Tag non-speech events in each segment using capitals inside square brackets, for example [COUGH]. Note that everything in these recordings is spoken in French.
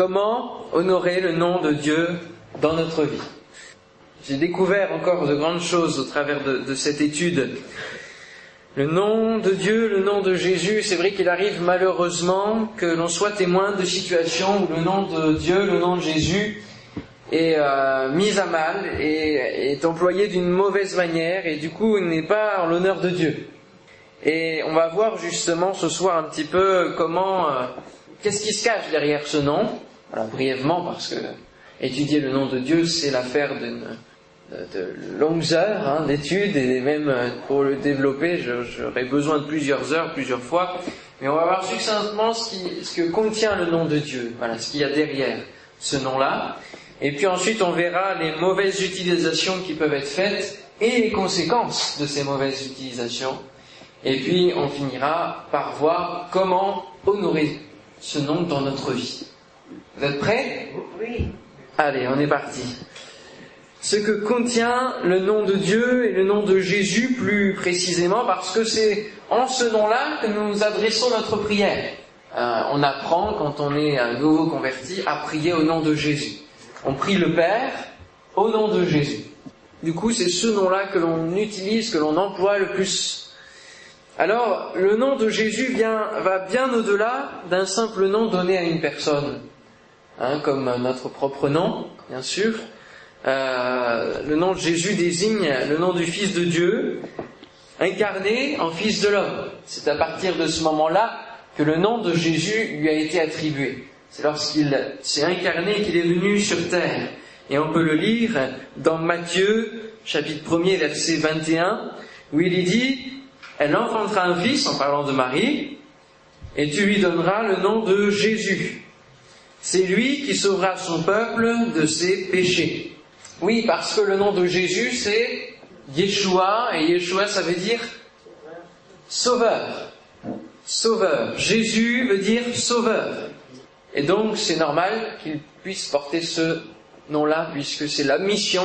Comment honorer le nom de Dieu dans notre vie? J'ai découvert encore de grandes choses au travers de, cette étude. Le nom de Dieu, le nom de Jésus, c'est vrai qu'il arrive malheureusement que l'on soit témoin de situations où le nom de Dieu, le nom de Jésus est euh, mis à mal et est employé d'une mauvaise manière et du coup il n'est pas en l'honneur de Dieu. Et on va voir justement ce soir un petit peu comment, euh, qu'est-ce qui se cache derrière ce nom. Voilà, brièvement parce que étudier le nom de Dieu c'est l'affaire d'une de longues heures hein, d'études et même euh, pour le développer, j'aurais besoin de plusieurs heures, plusieurs fois. Mais on va voir succinctement ce, ce que contient le nom de Dieu, voilà, ce qu'il y a derrière ce nom-là. Et puis ensuite, on verra les mauvaises utilisations qui peuvent être faites et les conséquences de ces mauvaises utilisations. Et puis, on finira par voir comment honorer ce nom dans notre vie. Vous êtes prêts Oui. Allez, on est parti ce que contient le nom de Dieu et le nom de Jésus plus précisément, parce que c'est en ce nom-là que nous adressons notre prière. Euh, on apprend, quand on est un nouveau converti, à prier au nom de Jésus. On prie le Père au nom de Jésus. Du coup, c'est ce nom-là que l'on utilise, que l'on emploie le plus. Alors, le nom de Jésus vient, va bien au-delà d'un simple nom donné à une personne, hein, comme notre propre nom, bien sûr. Euh, le nom de Jésus désigne le nom du Fils de Dieu, incarné en Fils de l'homme. C'est à partir de ce moment-là que le nom de Jésus lui a été attribué. C'est lorsqu'il s'est incarné qu'il est venu sur terre. Et on peut le lire dans Matthieu, chapitre 1er, verset 21, où il dit, elle enfantera un fils, en parlant de Marie, et tu lui donneras le nom de Jésus. C'est lui qui sauvera son peuple de ses péchés. Oui, parce que le nom de Jésus, c'est Yeshua, et Yeshua, ça veut dire sauveur. Sauveur. Jésus veut dire sauveur. Et donc, c'est normal qu'il puisse porter ce nom-là, puisque c'est la mission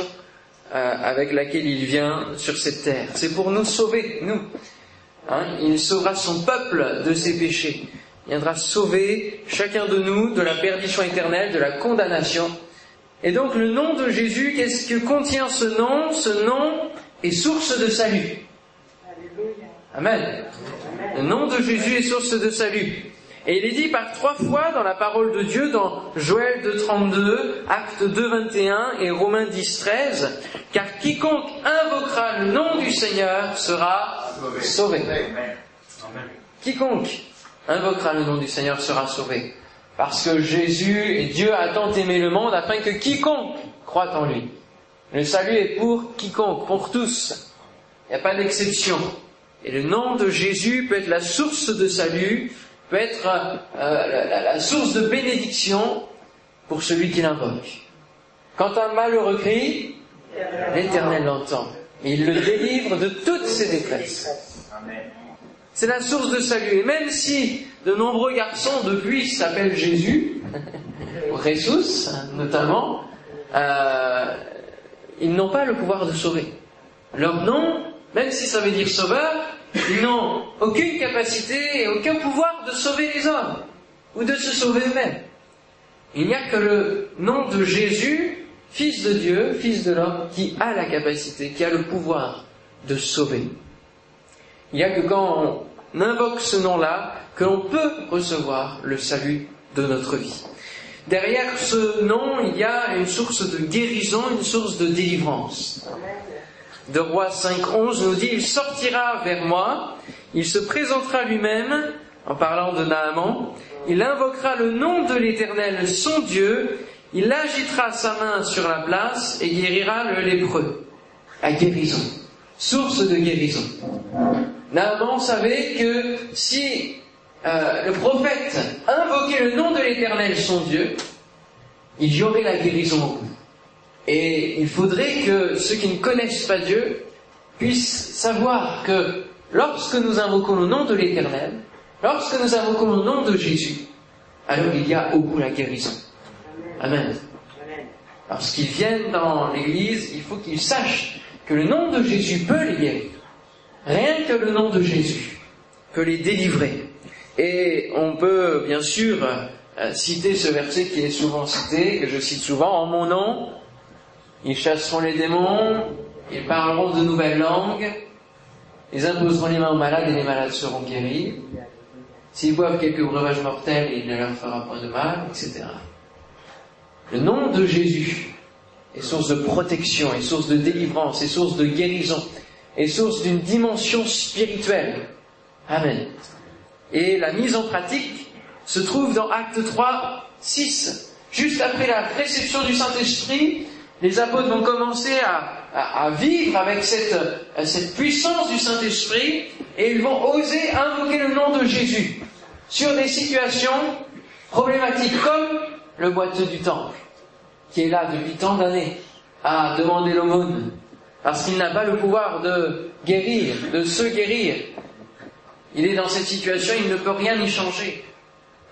euh, avec laquelle il vient sur cette terre. C'est pour nous sauver, nous. Hein, il sauvera son peuple de ses péchés. Viendra sauver chacun de nous de la perdition éternelle, de la condamnation et donc le nom de Jésus, qu'est-ce que contient ce nom? Ce nom est source de salut. Amen. Le nom de Jésus est source de salut. Et il est dit par trois fois dans la parole de Dieu, dans Joël 2.32, Acte 2.21 et Romains 10.13, car quiconque invoquera le nom du Seigneur sera sauvé. Quiconque invoquera le nom du Seigneur sera sauvé. Parce que Jésus et Dieu a tant aimé le monde afin que quiconque croit en lui. Le salut est pour quiconque, pour tous. Il n'y a pas d'exception. Et le nom de Jésus peut être la source de salut, peut être euh, la, source de bénédiction pour celui qui l'invoque. Quand un malheureux crie, l'Éternel l'entend. Il le délivre de toutes ses détresses. C'est la source de salut. Et même si de nombreux garçons depuis s'appellent Jésus, Jesus notamment, euh, ils n'ont pas le pouvoir de sauver. Leur nom, même si ça veut dire sauveur, ils n'ont aucune capacité et aucun pouvoir de sauver les hommes ou de se sauver eux-mêmes. Il n'y a que le nom de Jésus, Fils de Dieu, Fils de l'homme, qui a la capacité, qui a le pouvoir de sauver. Il n'y a que quand on invoque ce nom-là que l'on peut recevoir le salut de notre vie. Derrière ce nom, il y a une source de guérison, une source de délivrance. De Roi 5.11 nous dit, il sortira vers moi, il se présentera lui-même, en parlant de Naaman, il invoquera le nom de l'Éternel, son Dieu, il agitera sa main sur la place et guérira le lépreux. La guérison. Source de guérison. Naaman savait que si euh, le prophète invoquait le nom de l'Éternel, son Dieu, il y aurait la guérison. Et il faudrait que ceux qui ne connaissent pas Dieu puissent savoir que lorsque nous invoquons le nom de l'Éternel, lorsque nous invoquons le nom de Jésus, alors il y a au bout la guérison. Amen. Lorsqu'ils viennent dans l'Église, il faut qu'ils sachent que le nom de Jésus peut les guérir. Rien que le nom de Jésus peut les délivrer. Et on peut bien sûr euh, citer ce verset qui est souvent cité, que je cite souvent, en mon nom, ils chasseront les démons, ils parleront de nouvelles langues, ils imposeront les mains aux malades et les malades seront guéris. S'ils boivent quelques breuvages mortels, il ne leur fera point de mal, etc. Le nom de Jésus est source de protection, est source de délivrance, est source de guérison, est source d'une dimension spirituelle. Amen. Et la mise en pratique se trouve dans Acte 3, 6. Juste après la réception du Saint-Esprit, les apôtres vont commencer à, vivre avec cette, cette puissance du Saint-Esprit et ils vont oser invoquer le nom de Jésus sur des situations problématiques comme le boiteux du temple, qui est là depuis tant d'années à demander l'aumône, parce qu'il n'a pas le pouvoir de guérir, de se guérir. Il est dans cette situation, il ne peut rien y changer.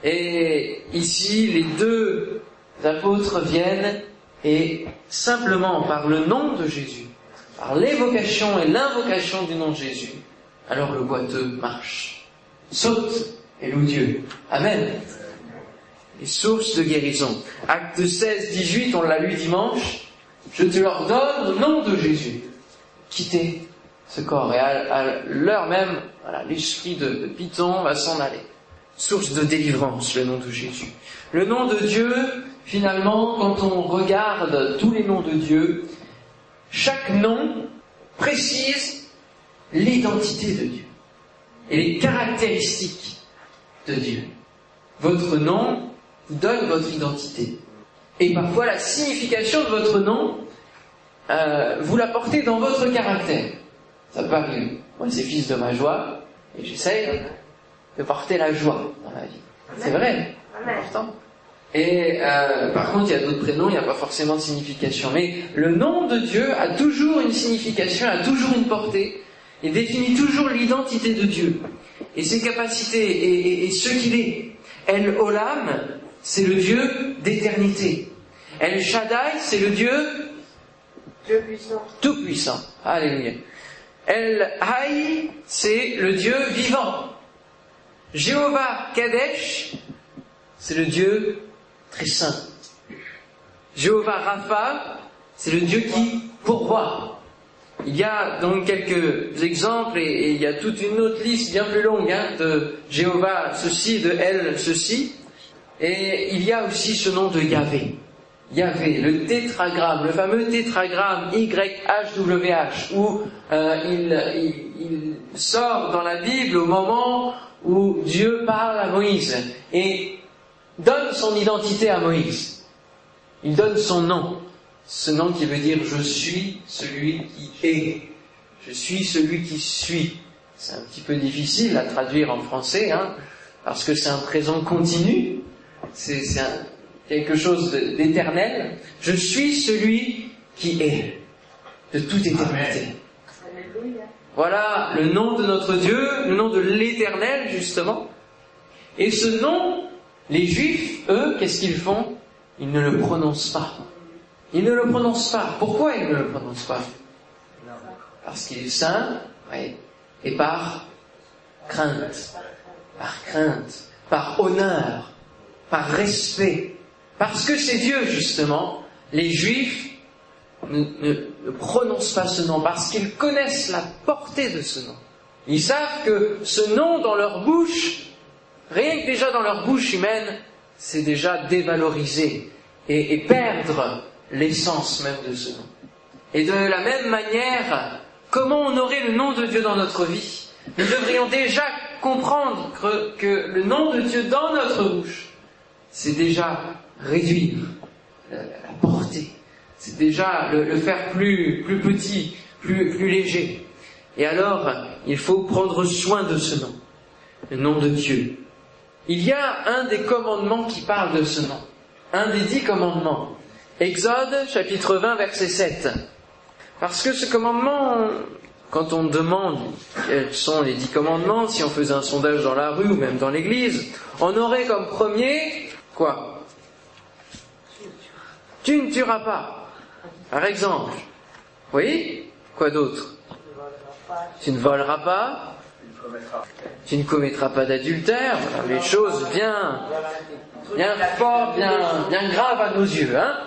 Et ici, les deux apôtres viennent et simplement par le nom de Jésus, par l'évocation et l'invocation du nom de Jésus, alors le boiteux marche, saute et loue Dieu. Amen. Les sources de guérison. Acte 16, 18, on l'a lu dimanche. Je te leur donne au nom de Jésus. Quittez ce corps. Et à, l'heure même, l'esprit de, de Python va s'en aller. Source de délivrance, le nom de Jésus. Le nom de Dieu, finalement, quand on regarde tous les noms de Dieu, chaque nom précise l'identité de Dieu et les caractéristiques de Dieu. Votre nom donne votre identité. Et parfois la signification de votre nom, euh, vous la portez dans votre caractère. Ça peut arriver. Moi, c'est fils de ma joie, et j'essaye de porter la joie dans la vie. C'est vrai, c'est important. Et euh, par contre, il y a d'autres prénoms, il n'y a pas forcément de signification. Mais le nom de Dieu a toujours une signification, a toujours une portée, et définit toujours l'identité de Dieu, et ses capacités, et, ce qu'il est. El Olam, c'est le Dieu d'éternité. El Shaddai, c'est le Dieu Dieu puissant. Tout puissant. Alléluia. El Haï, c'est le Dieu vivant. Jéhovah Kadesh, c'est le Dieu très saint. Jéhovah Rapha, c'est le Dieu qui pourvoit. Il y a donc quelques exemples et, il y a toute une autre liste bien plus longue hein, de Jéhovah ceci, de Elle ceci. Et il y a aussi ce nom de Yahvé. Yahvé, le tétragramme, le fameux tétragramme YHWH, où euh, il, il sort dans la Bible au moment où Dieu parle à Moïse. Et donne son identité à Moïse. Il donne son nom. Ce nom qui veut dire je suis celui qui est. Je suis celui qui suis. C'est un petit peu difficile à traduire en français, hein, parce que c'est un présent continu. C'est quelque chose d'éternel. Je suis celui qui est, de toute éternité. Voilà le nom de notre Dieu, le nom de l'éternel, justement. Et ce nom les Juifs, eux, qu'est-ce qu'ils font? Ils ne le prononcent pas. Ils ne le prononcent pas. Pourquoi ils ne le prononcent pas? Parce qu'il est saint, et par crainte. Par crainte, par honneur, par respect. Parce que c'est Dieu, justement, les Juifs ne, prononcent pas ce nom, parce qu'ils connaissent la portée de ce nom. Ils savent que ce nom dans leur bouche Rien que déjà dans leur bouche humaine, c'est déjà dévaloriser et, perdre l'essence même de ce nom. Et de la même manière, comment on aurait le nom de Dieu dans notre vie? Nous devrions déjà comprendre que, le nom de Dieu dans notre bouche, c'est déjà réduire la, portée, c'est déjà le, faire plus, plus petit, plus, plus léger. Et alors, il faut prendre soin de ce nom, le nom de Dieu, il y a un des commandements qui parle de ce nom, un des dix commandements. Exode chapitre 20 verset 7. Parce que ce commandement, quand on demande quels sont les dix commandements, si on faisait un sondage dans la rue ou même dans l'église, on aurait comme premier quoi Tu ne tueras pas. Par exemple. Oui Quoi d'autre Tu ne voleras pas tu ne commettras pas d'adultère, les choses bien, bien fort, bien, bien grave à nos yeux. Hein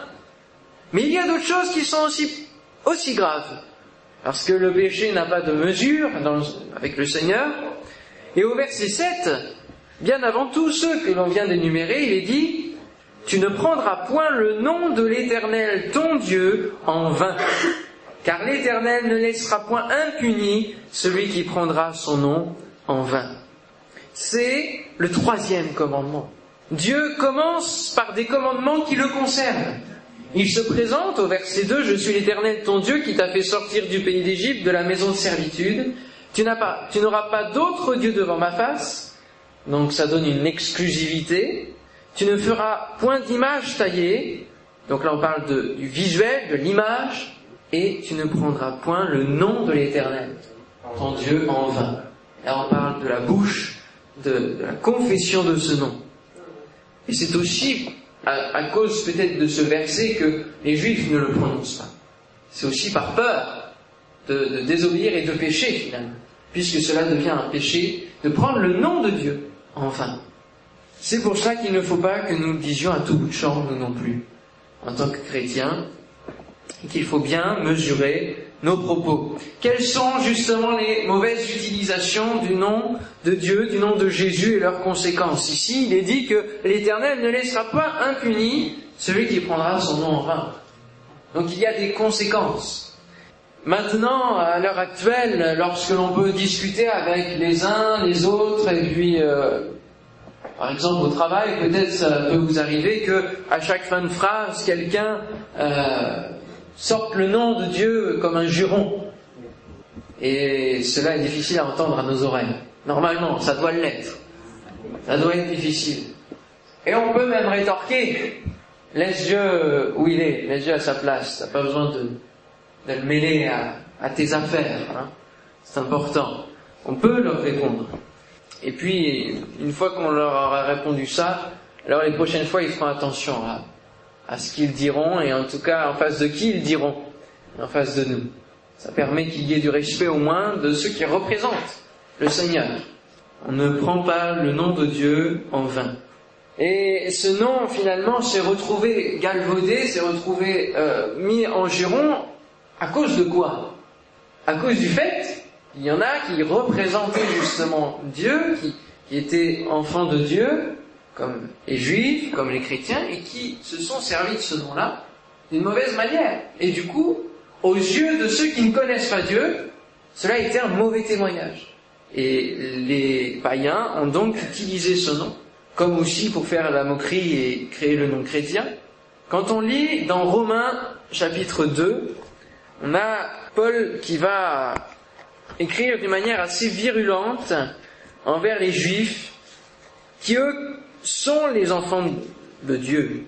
Mais il y a d'autres choses qui sont aussi, aussi graves. Parce que le péché n'a pas de mesure avec le Seigneur. Et au verset 7, bien avant tous ceux que l'on vient d'énumérer, il est dit, tu ne prendras point le nom de l'Éternel, ton Dieu, en vain. Car l'Éternel ne laissera point impuni celui qui prendra son nom en vain. C'est le troisième commandement. Dieu commence par des commandements qui le concernent. Il se présente au verset 2, Je suis l'Éternel ton Dieu qui t'a fait sortir du pays d'Égypte, de la maison de servitude. Tu n'as pas, n'auras pas d'autre Dieu devant ma face. Donc ça donne une exclusivité. Tu ne feras point d'image taillée. Donc là on parle du visuel, de l'image. Et tu ne prendras point le nom de l'Éternel, ton Dieu, en vain. Là on parle de la bouche, de la confession de ce nom. Et c'est aussi à, cause peut-être de ce verset que les Juifs ne le prononcent pas. C'est aussi par peur de, désobéir et de pécher finalement, puisque cela devient un péché de prendre le nom de Dieu en vain. C'est pour ça qu'il ne faut pas que nous le disions à tout bout de champ, nous non plus, en tant que chrétiens, qu'il faut bien mesurer nos propos. Quelles sont justement les mauvaises utilisations du nom de Dieu, du nom de Jésus et leurs conséquences? Ici, il est dit que l'Éternel ne laissera pas impuni celui qui prendra son nom en vain. Donc il y a des conséquences. Maintenant, à l'heure actuelle, lorsque l'on peut discuter avec les uns, les autres, et puis, euh, par exemple au travail, peut-être ça peut vous arriver que à chaque fin de phrase, quelqu'un euh, sortent le nom de Dieu comme un juron. Et cela est difficile à entendre à nos oreilles. Normalement, ça doit l'être. Ça doit être difficile. Et on peut même rétorquer, laisse Dieu où il est, laisse Dieu à sa place. T'as pas besoin de, de le mêler à, tes affaires. Hein. C'est important. On peut leur répondre. Et puis, une fois qu'on leur aura répondu ça, alors les prochaines fois, ils feront attention à, ce qu'ils diront et en tout cas en face de qui ils diront, en face de nous. Ça permet qu'il y ait du respect au moins de ceux qui représentent le Seigneur. On ne prend pas le nom de Dieu en vain. Et ce nom finalement s'est retrouvé galvaudé, s'est retrouvé euh, mis en giron à cause de quoi? À cause du fait qu'il y en a qui représentaient justement Dieu, qui, étaient enfants de Dieu, comme les juifs, comme les chrétiens, et qui se sont servis de ce nom-là d'une mauvaise manière. Et du coup, aux yeux de ceux qui ne connaissent pas Dieu, cela été un mauvais témoignage. Et les païens ont donc utilisé ce nom, comme aussi pour faire la moquerie et créer le nom chrétien. Quand on lit dans Romains chapitre 2, on a Paul qui va écrire d'une manière assez virulente envers les juifs, qui eux sont les enfants de Dieu,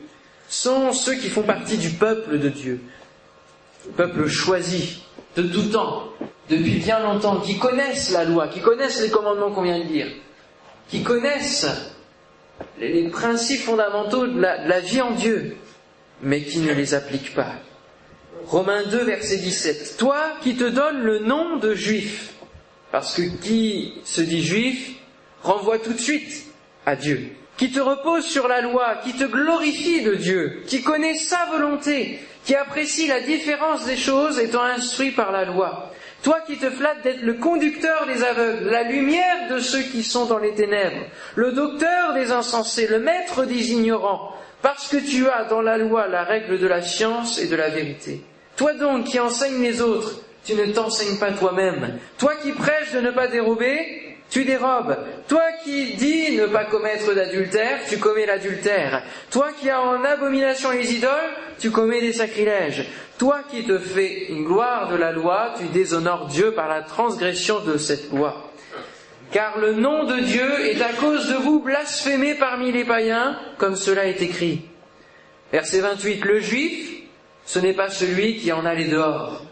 sont ceux qui font partie du peuple de Dieu, le peuple choisi de tout temps, depuis bien longtemps, qui connaissent la loi, qui connaissent les commandements qu'on vient de lire, qui connaissent les principes fondamentaux de la, de la vie en Dieu, mais qui ne les appliquent pas. Romains 2, verset 17. Toi qui te donnes le nom de juif, parce que qui se dit juif renvoie tout de suite à Dieu qui te repose sur la loi, qui te glorifie de Dieu, qui connaît sa volonté, qui apprécie la différence des choses étant instruit par la loi. Toi qui te flattes d'être le conducteur des aveugles, la lumière de ceux qui sont dans les ténèbres, le docteur des insensés, le maître des ignorants, parce que tu as dans la loi la règle de la science et de la vérité. Toi donc qui enseignes les autres, tu ne t'enseignes pas toi-même. Toi qui prêches de ne pas dérober, tu dérobes. Toi qui dis ne pas commettre d'adultère, tu commets l'adultère. Toi qui as en abomination les idoles, tu commets des sacrilèges. Toi qui te fais une gloire de la loi, tu déshonores Dieu par la transgression de cette loi. Car le nom de Dieu est à cause de vous blasphémé parmi les païens, comme cela est écrit. Verset 28. Le juif, ce n'est pas celui qui en a les dehors.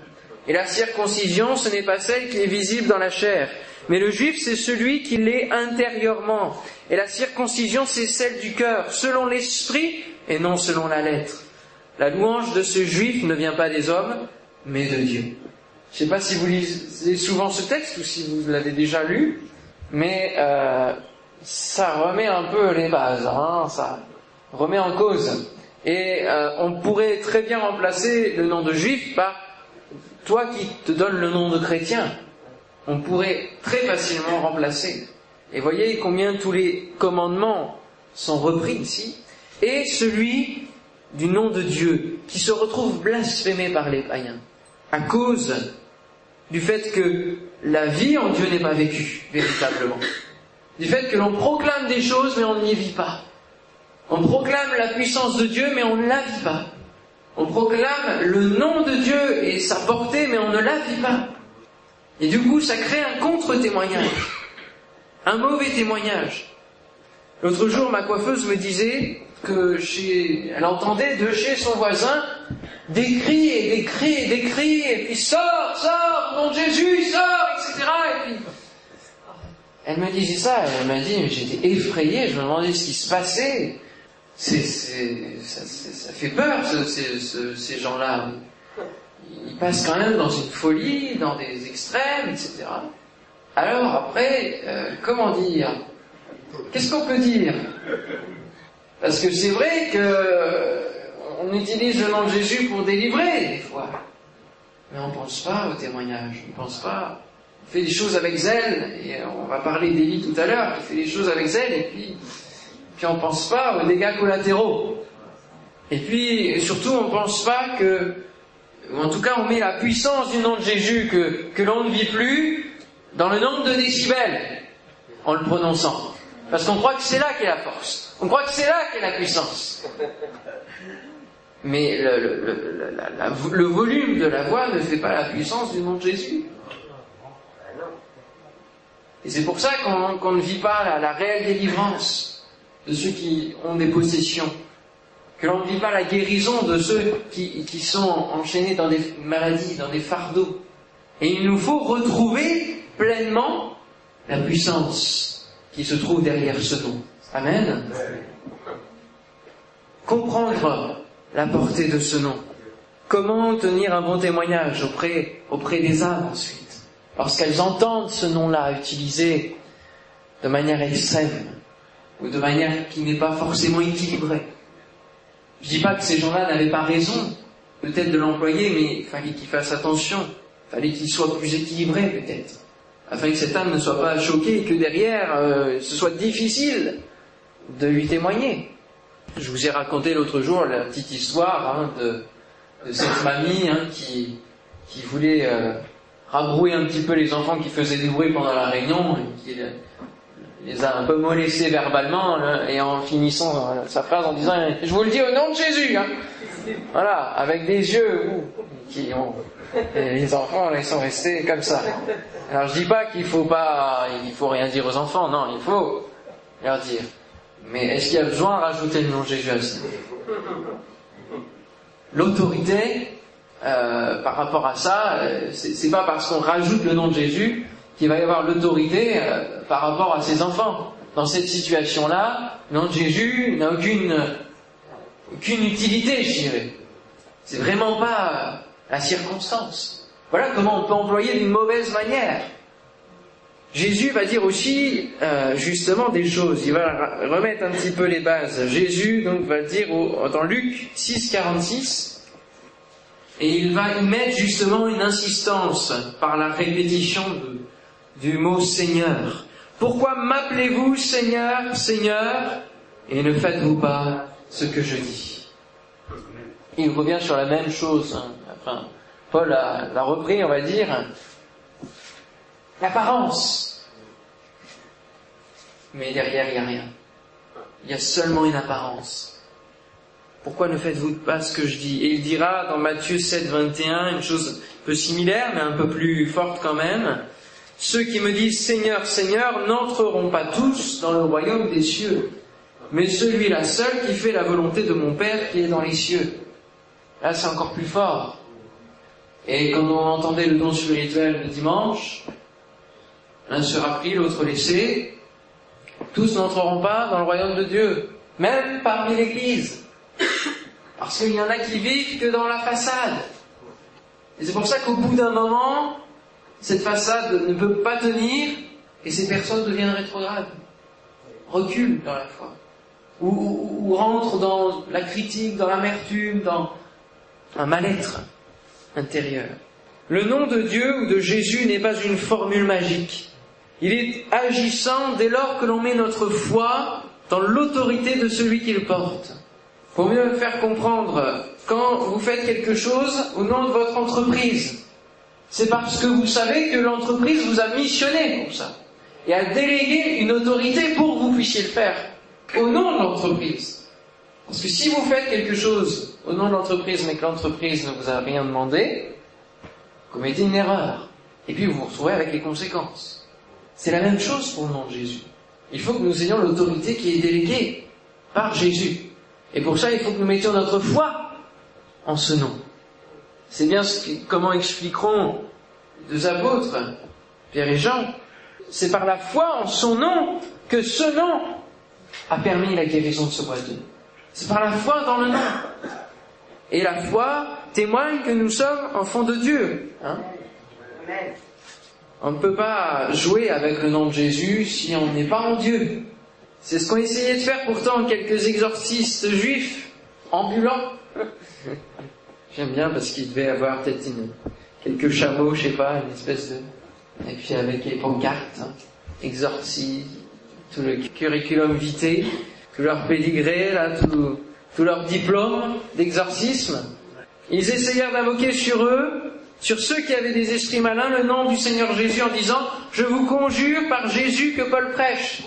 Et la circoncision, ce n'est pas celle qui est visible dans la chair mais le juif, c'est celui qui l'est intérieurement. Et la circoncision, c'est celle du cœur, selon l'esprit et non selon la lettre. La louange de ce juif ne vient pas des hommes, mais de Dieu. Je ne sais pas si vous lisez souvent ce texte ou si vous l'avez déjà lu, mais euh, ça remet un peu les bases. Hein, ça, remet en cause. Et euh, on pourrait très bien remplacer le nom de juif par toi qui te donnes le nom de chrétien. On pourrait très facilement remplacer. Et voyez combien tous les commandements sont repris ici. Et celui du nom de Dieu, qui se retrouve blasphémé par les païens, à cause du fait que la vie en Dieu n'est pas vécue véritablement, du fait que l'on proclame des choses mais on n'y vit pas. On proclame la puissance de Dieu mais on ne la vit pas. On proclame le nom de Dieu et sa portée mais on ne la vit pas. Et du coup ça crée un contre-témoignage, un mauvais témoignage. L'autre jour ma coiffeuse me disait que chez, elle entendait de chez son voisin des cris et des cris et des cris, et puis sors, sors, nom de Jésus, sors, etc. Et puis, elle me disait ça, elle m'a dit, mais j'étais effrayé, je me demandais ce qui se passait. C'est, ça, ça, fait peur, ce, ces gens-là. Ils passent quand même dans une folie, dans des extrêmes, etc. Alors après, euh, comment dire? Qu'est-ce qu'on peut dire? Parce que c'est vrai que on utilise le nom de Jésus pour délivrer, des fois. Mais on ne pense pas au témoignage, on ne pense pas. On fait des choses avec zèle, et on va parler d'Élie tout à l'heure, qui fait des choses avec zèle, et puis, puis on ne pense pas aux dégâts collatéraux. Et puis, surtout, on ne pense pas que, ou en tout cas, on met la puissance du nom de Jésus que, que l'on ne vit plus dans le nombre de décibels, en le prononçant. Parce qu'on croit que c'est là qu'est la force. On croit que c'est là qu'est la puissance mais le, volume de la voix ne fait pas la puissance du nom de Jésus. Et c'est pour ça qu'on ne vit pas la, réelle délivrance de ceux qui ont des possessions, que l'on ne vit pas la guérison de ceux qui, qui sont enchaînés dans des maladies, dans des fardeaux. Et il nous faut retrouver pleinement la puissance qui se trouve derrière ce nom. Amen. Comprendre la portée de ce nom. Comment tenir un bon témoignage auprès, auprès des âmes ensuite, lorsqu'elles entendent ce nom-là utilisé de manière extrême ou de manière qui n'est pas forcément équilibrée. Je dis pas que ces gens-là n'avaient pas raison, peut-être de l'employer, mais il fallait qu'ils fassent attention, il fallait qu'il soit plus équilibré peut-être, afin que cette âme ne soit pas choquée et que derrière euh, ce soit difficile de lui témoigner. Je vous ai raconté l'autre jour la petite histoire hein, de, cette mamie hein, qui, voulait euh, rabrouer un petit peu les enfants qui faisaient des bruits pendant la réunion, les a un peu molestés verbalement, et en finissant euh, sa phrase en disant Je vous le dis au nom de Jésus hein. Voilà, avec des yeux qui ont. les enfants, ils sont restés comme ça. Alors je dis pas qu'il faut pas, il faut rien dire aux enfants, non, il faut leur dire. Mais est-ce qu'il y a besoin de rajouter le nom de Jésus à ça L'autorité, euh, par rapport à ça, euh, c'est pas parce qu'on rajoute le nom de Jésus qu'il va y avoir l'autorité euh, par rapport à ses enfants. Dans cette situation-là, le de Jésus n'a aucune, aucune utilité, je dirais. C'est vraiment pas la circonstance. Voilà comment on peut employer d'une mauvaise manière. Jésus va dire aussi euh, justement des choses. Il va remettre un petit peu les bases. Jésus donc va dire dans Luc 6, 46, et il va y mettre justement une insistance par la répétition du mot Seigneur. Pourquoi m'appelez-vous Seigneur, Seigneur, et ne faites-vous pas ce que je dis? Il revient sur la même chose. Hein. Enfin, Paul l'a repris, on va dire, l'apparence. Mais derrière, il n'y a rien. Il y a seulement une apparence. Pourquoi ne faites-vous pas ce que je dis? Et il dira dans Matthieu 7, 21 une chose un peu similaire, mais un peu plus forte quand même. Ceux qui me disent Seigneur, Seigneur n'entreront pas tous dans le royaume des cieux, mais celui-là seul qui fait la volonté de mon Père qui est dans les cieux. Là, c'est encore plus fort. Et quand on entendait le don spirituel le dimanche, L'un sera pris, l'autre laissé. Tous n'entreront pas dans le royaume de Dieu, même parmi l'Église. Parce qu'il y en a qui vivent que dans la façade. Et c'est pour ça qu'au bout d'un moment, cette façade ne peut pas tenir et ces personnes deviennent rétrogrades, reculent dans la foi. ou, ou rentre dans la critique, dans l'amertume, dans un mal-être intérieur. Le nom de Dieu ou de Jésus n'est pas une formule magique. Il est agissant dès lors que l'on met notre foi dans l'autorité de celui qu'il porte. Pour mieux faire comprendre, quand vous faites quelque chose au nom de votre entreprise, c'est parce que vous savez que l'entreprise vous a missionné pour ça et a délégué une autorité pour que vous puissiez le faire au nom de l'entreprise. Parce que si vous faites quelque chose au nom de l'entreprise mais que l'entreprise ne vous a rien demandé, vous commettez une erreur. Et puis vous vous retrouvez avec les conséquences. C'est la même chose pour le nom de Jésus. Il faut que nous ayons l'autorité qui est déléguée par Jésus. Et pour ça, il faut que nous mettions notre foi en ce nom. C'est bien ce que, comment expliqueront deux apôtres, Pierre et Jean. C'est par la foi en son nom que ce nom a permis la guérison de ce boiteux. C'est par la foi dans le nom. Et la foi témoigne que nous sommes enfants de Dieu. Hein on ne peut pas jouer avec le nom de Jésus si on n'est pas en Dieu. C'est ce qu'ont essayé de faire pourtant quelques exorcistes juifs ambulants. [LAUGHS] J'aime bien parce qu'il devait avoir peut-être quelques chameaux, je sais pas, une espèce de... Et puis avec les pancartes, hein, tout le curriculum vitae, tout leur pédigré, là, tout, tout leur diplôme d'exorcisme. Ils essayèrent d'invoquer sur eux sur ceux qui avaient des esprits malins le nom du Seigneur Jésus en disant Je vous conjure par Jésus que Paul prêche.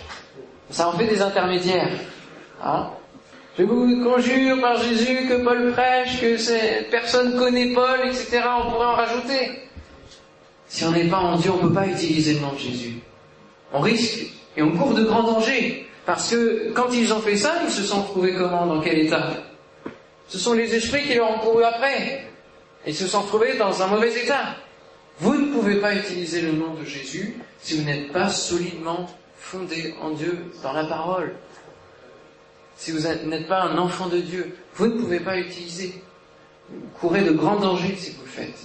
Ça en fait des intermédiaires. Hein je vous conjure par Jésus que Paul prêche, que personne connaît Paul, etc. On pourrait en rajouter. Si on n'est pas en Dieu, on ne peut pas utiliser le nom de Jésus. On risque et on court de grands dangers. Parce que quand ils ont fait ça, ils se sont trouvés comment Dans quel état? Ce sont les esprits qui leur ont couru après et se sont trouvés dans un mauvais état. Vous ne pouvez pas utiliser le nom de Jésus si vous n'êtes pas solidement fondé en Dieu dans la parole. Si vous n'êtes pas un enfant de Dieu, vous ne pouvez pas utiliser. Vous courez de grands dangers si vous le faites.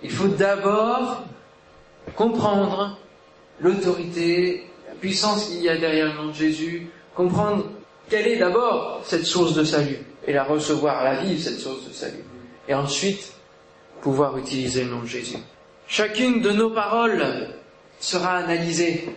Il faut d'abord comprendre l'autorité, la puissance qu'il y a derrière le nom de Jésus, comprendre quelle est d'abord cette source de salut et la recevoir, la vivre cette source de salut et ensuite pouvoir utiliser le nom de Jésus. Chacune de nos paroles sera analysée,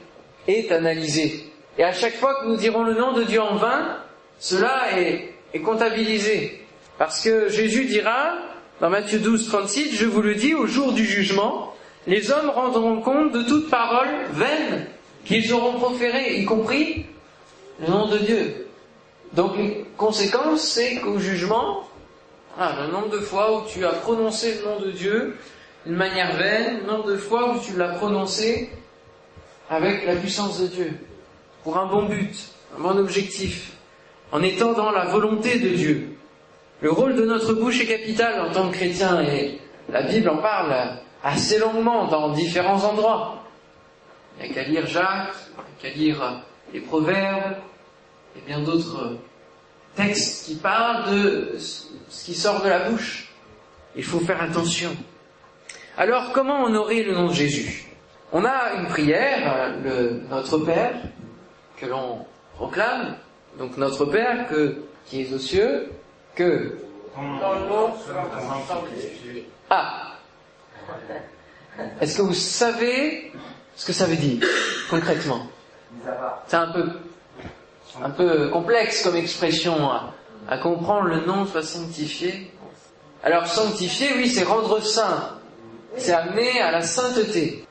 est analysée. Et à chaque fois que nous dirons le nom de Dieu en vain, cela est, comptabilisé. Parce que Jésus dira, dans Matthieu 12, 36, je vous le dis, au jour du jugement, les hommes rendront compte de toute parole vaine qu'ils auront proférée, y compris le nom de Dieu. Donc, les conséquences, c'est qu'au jugement, ah, le nombre de fois où tu as prononcé le nom de Dieu d'une manière vaine, le nombre de fois où tu l'as prononcé avec la puissance de Dieu, pour un bon but, un bon objectif, en étant dans la volonté de Dieu. Le rôle de notre bouche est capital en tant que chrétien et la Bible en parle assez longuement dans différents endroits. Il n'y a qu'à lire Jacques, il n'y a qu'à lire les Proverbes et bien d'autres texte qui parle de ce qui sort de la bouche. Il faut faire attention. Alors, comment honorer le nom de Jésus? On a une prière, le Notre Père, que l'on proclame. Donc, Notre Père, qui est aux cieux, que... Ah Est-ce que vous savez ce que ça veut dire, concrètement? C'est un peu complexe comme expression à, comprendre, le nom soit sanctifié. Alors sanctifier, oui, c'est rendre saint, c'est amener à la sainteté.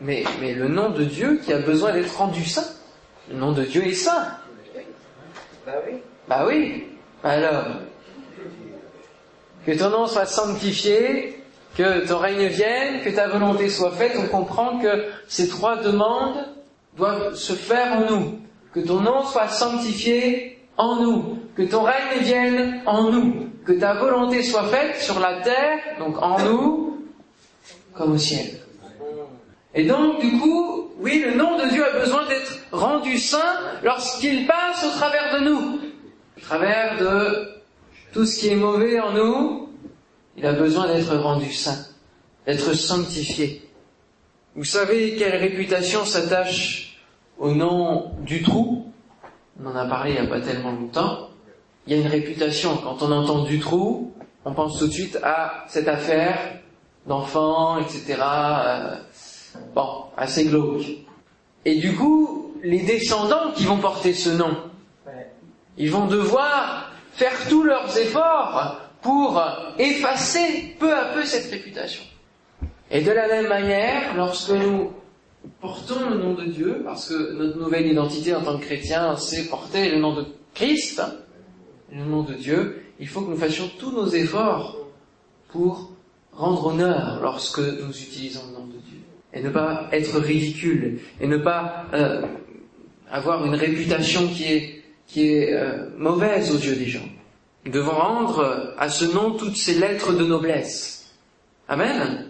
Mais le nom de Dieu qui a besoin d'être rendu saint, le nom de Dieu est saint. Bah oui. Bah oui. Alors, que ton nom soit sanctifié, que ton règne vienne, que ta volonté soit faite, on comprend que ces trois demandes doivent se faire en nous que ton nom soit sanctifié en nous, que ton règne vienne en nous, que ta volonté soit faite sur la terre, donc en nous, comme au ciel. Et donc, du coup, oui, le nom de Dieu a besoin d'être rendu saint lorsqu'il passe au travers de nous. Au travers de tout ce qui est mauvais en nous, il a besoin d'être rendu saint, d'être sanctifié. Vous savez quelle réputation s'attache au nom du trou, on en a parlé il n'y a pas tellement longtemps, il y a une réputation. Quand on entend du trou, on pense tout de suite à cette affaire d'enfants, etc. Bon, assez glauque. Et du coup, les descendants qui vont porter ce nom, ils vont devoir faire tous leurs efforts pour effacer peu à peu cette réputation. Et de la même manière, lorsque nous portons le nom de Dieu, parce que notre nouvelle identité en tant que chrétien, c'est porter le nom de Christ, le nom de Dieu, il faut que nous fassions tous nos efforts pour rendre honneur lorsque nous utilisons le nom de Dieu. Et ne pas être ridicule, et ne pas euh, avoir une réputation qui est, qui est euh, mauvaise aux yeux des gens. Nous devons rendre à ce nom toutes ces lettres de noblesse. Amen.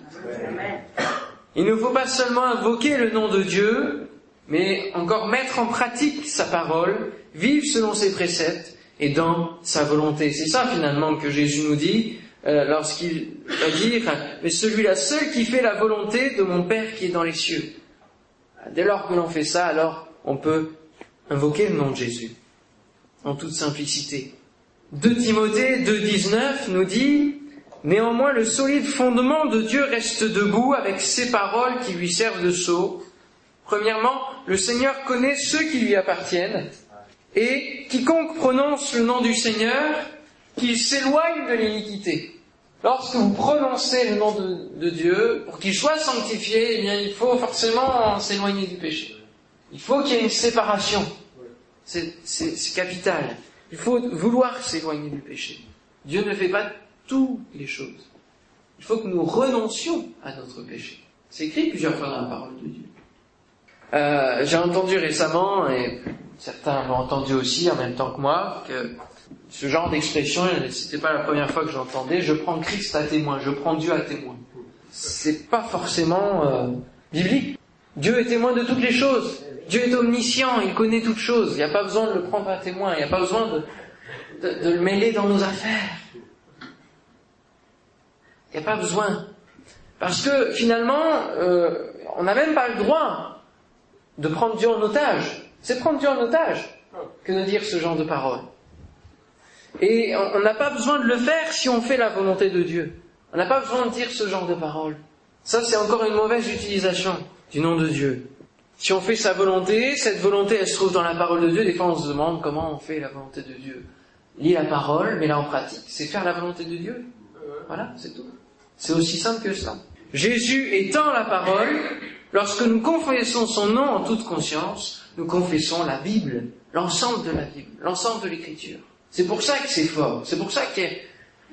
Il ne faut pas seulement invoquer le nom de Dieu, mais encore mettre en pratique sa parole, vivre selon ses préceptes et dans sa volonté. C'est ça finalement que Jésus nous dit euh, lorsqu'il va dire, mais celui-là seul qui fait la volonté de mon Père qui est dans les cieux. Dès lors que l'on fait ça, alors on peut invoquer le nom de Jésus en toute simplicité. 2 Timothée 2.19 nous dit, Néanmoins le solide fondement de Dieu reste debout avec ses paroles qui lui servent de sceau. Premièrement, le Seigneur connaît ceux qui lui appartiennent, et quiconque prononce le nom du Seigneur, qu'il s'éloigne de l'iniquité. Lorsque vous prononcez le nom de, Dieu, pour qu'il soit sanctifié, eh bien, il faut forcément s'éloigner du péché. Il faut qu'il y ait une séparation. C'est capital. Il faut vouloir s'éloigner du péché. Dieu ne fait pas toutes les choses. Il faut que nous renoncions à notre péché. C'est écrit plusieurs fois dans la parole de Dieu. Euh, J'ai entendu récemment, et certains l'ont entendu aussi en même temps que moi, que ce genre d'expression, c'était pas la première fois que j'entendais, je prends Christ à témoin, je prends Dieu à témoin. C'est pas forcément euh, biblique. Dieu est témoin de toutes les choses. Dieu est omniscient, il connaît toutes choses. Il n'y a pas besoin de le prendre à témoin, il n'y a pas besoin de, le mêler dans nos affaires. Il n'y a pas besoin. Parce que finalement, euh, on n'a même pas le droit de prendre Dieu en otage. C'est prendre Dieu en otage que de dire ce genre de paroles. Et on n'a pas besoin de le faire si on fait la volonté de Dieu. On n'a pas besoin de dire ce genre de paroles. Ça, c'est encore une mauvaise utilisation du nom de Dieu. Si on fait sa volonté, cette volonté, elle se trouve dans la parole de Dieu. Des fois, on se demande comment on fait la volonté de Dieu. Lis la parole, mais là en pratique, c'est faire la volonté de Dieu. Voilà, c'est tout. C'est aussi simple que ça. Jésus étant la parole, lorsque nous confessons son nom en toute conscience, nous confessons la Bible, l'ensemble de la Bible, l'ensemble de l'Écriture. C'est pour ça que c'est fort. C'est pour ça qu'il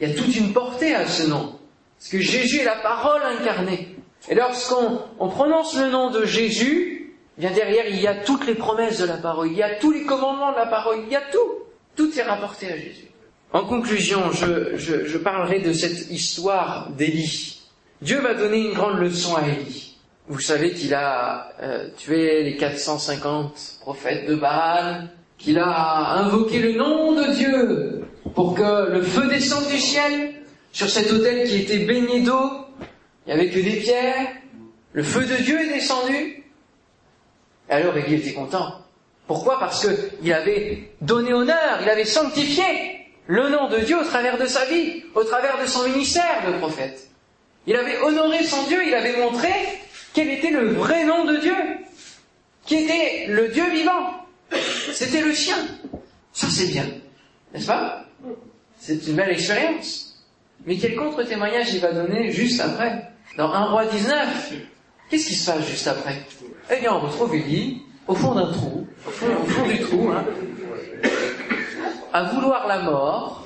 y, a toute une portée à ce nom. Parce que Jésus est la parole incarnée. Et lorsqu'on on prononce le nom de Jésus, bien derrière, il y a toutes les promesses de la parole, il y a tous les commandements de la parole, il y a tout. Tout est rapporté à Jésus. En conclusion, je parlerai de cette histoire d'Élie. Dieu va donner une grande leçon à Élie. Vous savez qu'il a euh, tué les 450 prophètes de Baal, qu'il a invoqué le nom de Dieu pour que le feu descende du ciel sur cet autel qui était baigné d'eau. Il n'y avait que des pierres. Le feu de Dieu est descendu. Et alors Élie était content. Pourquoi? Parce qu'il avait donné honneur, il avait sanctifié le nom de Dieu au travers de sa vie, au travers de son ministère de prophète. Il avait honoré son Dieu, il avait montré quel était le vrai nom de Dieu, qui était le Dieu vivant. C'était le sien. Ça c'est bien, n'est-ce pas? C'est une belle expérience. Mais quel contre-témoignage il va donner juste après? Dans 1 roi 19, qu'est-ce qui se passe juste après? Eh bien, on retrouve Élie au fond d'un trou, au fond, du trou, hein, à vouloir la mort,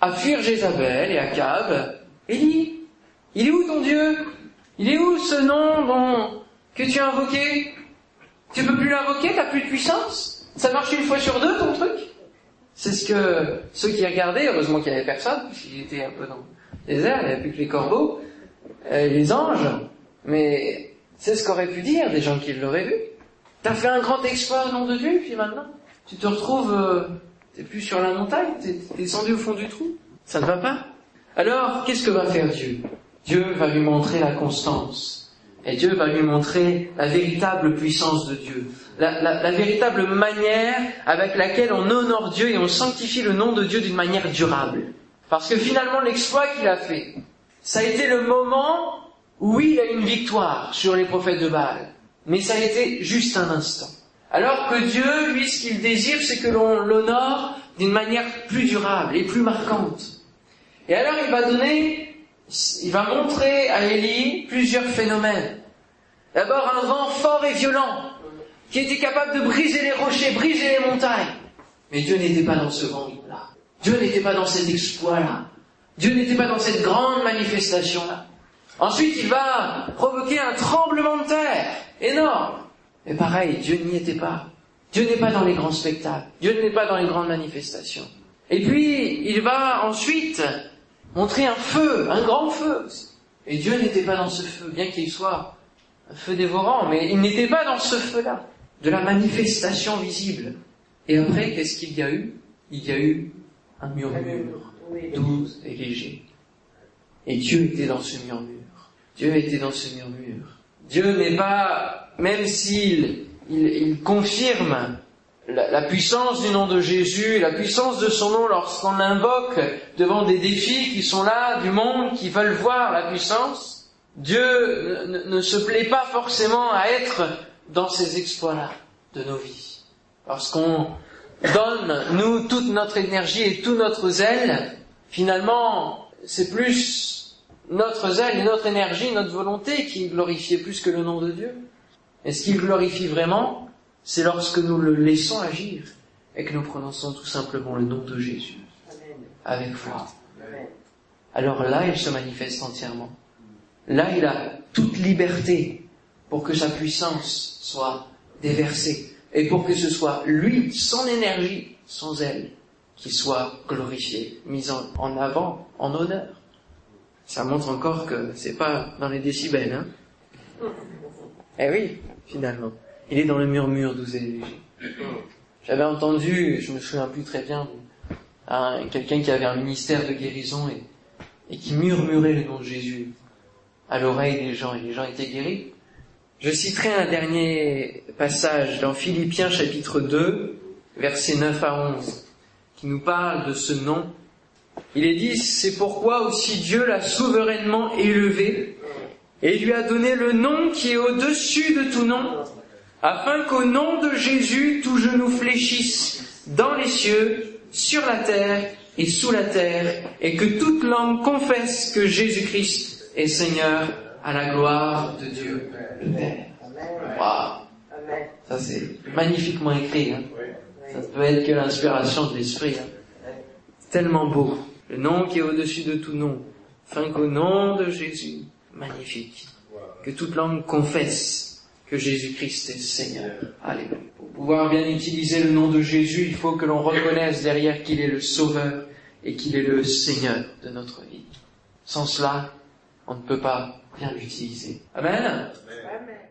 à fuir Jézabel et Akab. Élie, il est où ton Dieu? Il est où ce nom bon, que tu as invoqué? Tu peux plus l'invoquer T'as plus de puissance? Ça marche une fois sur deux ton truc? C'est ce que ceux qui regardaient, heureusement qu'il n'y avait personne, puisqu'il était un peu dans le désert, il n'y avait plus que les corbeaux, euh, les anges, mais c'est ce qu'auraient pu dire des gens qui l'auraient vu. T'as fait un grand exploit au nom de Dieu, puis maintenant, tu te retrouves, euh, t'es plus sur la montagne, t'es descendu au fond du trou? Ça ne va pas? Alors, qu'est-ce que va faire Dieu? Dieu va lui montrer la constance. Et Dieu va lui montrer la véritable puissance de Dieu, la, véritable manière avec laquelle on honore Dieu et on sanctifie le nom de Dieu d'une manière durable. Parce que finalement, l'exploit qu'il a fait, ça a été le moment où il a une victoire sur les prophètes de Baal. Mais ça a été juste un instant. Alors que Dieu, lui, ce qu'il désire, c'est que l'on l'honore d'une manière plus durable et plus marquante. Et alors il va donner, il va montrer à Élie plusieurs phénomènes. D'abord un vent fort et violent, qui était capable de briser les rochers, briser les montagnes. Mais Dieu n'était pas dans ce vent-là. Dieu n'était pas dans cet exploit-là. Dieu n'était pas dans cette grande manifestation-là. Ensuite, il va provoquer un tremblement de terre énorme. Et pareil, Dieu n'y était pas. Dieu n'est pas dans les grands spectacles. Dieu n'est pas dans les grandes manifestations. Et puis, il va ensuite montrer un feu, un grand feu. Et Dieu n'était pas dans ce feu, bien qu'il soit feu dévorant, mais il n'était pas dans ce feu-là, de la manifestation visible. Et après, qu'est-ce qu'il y a eu? Il y a eu un murmure, doux et léger. Et Dieu était dans ce murmure. Dieu était dans ce murmure. Dieu n'est pas, même s'il il, confirme la, la, puissance du nom de Jésus, la puissance de son nom lorsqu'on l'invoque devant des défis qui sont là, du monde, qui veulent voir la puissance, Dieu ne, ne se plaît pas forcément à être dans ces exploits-là de nos vies. Lorsqu'on donne, nous, toute notre énergie et tout notre zèle, finalement, c'est plus notre zèle et notre énergie, notre volonté qui glorifiait plus que le nom de Dieu. Et ce qu'il glorifie vraiment, c'est lorsque nous le laissons agir et que nous prononçons tout simplement le nom de Jésus avec foi. Alors là, il se manifeste entièrement. Là, il a toute liberté pour que sa puissance soit déversée et pour que ce soit lui, son énergie, son zèle, qui soit glorifié, mis en, avant, en honneur. Ça montre encore que c'est pas dans les décibels, hein. Eh oui, finalement. Il est dans le murmure doux et léger. J'avais entendu, je me souviens plus très bien, quelqu'un qui avait un ministère de guérison et, et qui murmurait le nom de Jésus à l'oreille des gens et les gens étaient guéris. Je citerai un dernier passage dans Philippiens chapitre 2, versets 9 à 11, qui nous parle de ce nom. Il est dit, c'est pourquoi aussi Dieu l'a souverainement élevé et lui a donné le nom qui est au-dessus de tout nom, afin qu'au nom de Jésus tout genou fléchisse dans les cieux, sur la terre et sous la terre, et que toute langue confesse que Jésus-Christ est Seigneur à la gloire de Dieu le Père. Waouh Ça c'est magnifiquement écrit. Hein. Ça ne peut être que l'inspiration de l'Esprit. Hein. Tellement beau. Le nom qui est au-dessus de tout nom, afin qu'au nom de Jésus, magnifique. Que toute langue confesse que Jésus-Christ est Seigneur. Alléluia. Pour pouvoir bien utiliser le nom de Jésus, il faut que l'on reconnaisse derrière qu'il est le Sauveur et qu'il est le Seigneur de notre vie. Sans cela, on ne peut pas bien l'utiliser. Amen.